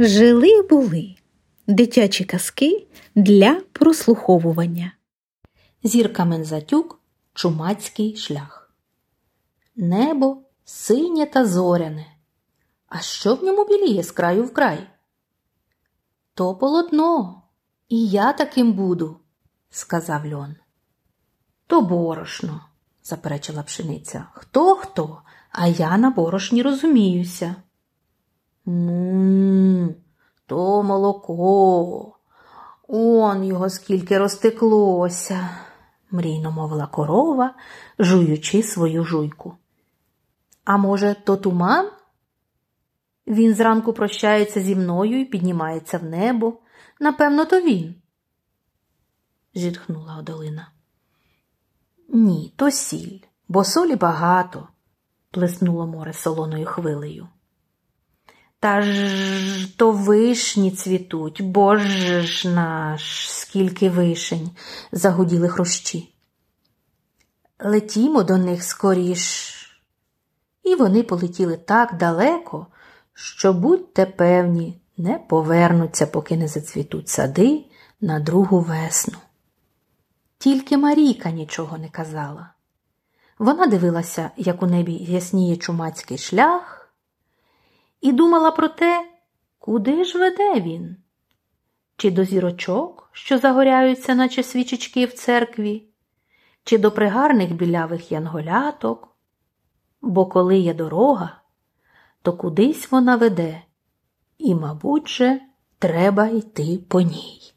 Жили були дитячі казки для прослуховування. Зірка Мензатюк Чумацький шлях. Небо синє та зоряне. А що в ньому біліє з краю в край? То полотно, і я таким буду, сказав льон. То борошно, заперечила пшениця. Хто хто, а я на борошні розуміюся. Ну, то молоко. Он його скільки розтеклося, мрійно мовила корова, жуючи свою жуйку. А може, то туман? Він зранку прощається зі мною і піднімається в небо. Напевно, то він. зітхнула Одолина. Ні, то сіль, бо солі багато, плеснуло море солоною хвилею. Та ж то вишні цвітуть, боже ж наш, скільки вишень, загуділи хрущі. Летімо до них скоріш. І вони полетіли так далеко, що будьте певні, не повернуться, поки не зацвітуть сади на другу весну. Тільки Марійка нічого не казала. Вона дивилася, як у небі ясніє чумацький шлях, і думала про те, куди ж веде він, чи до зірочок, що загоряються, наче свічечки в церкві, чи до пригарних білявих янголяток, бо коли є дорога, то кудись вона веде, і, мабуть, же, треба йти по ній.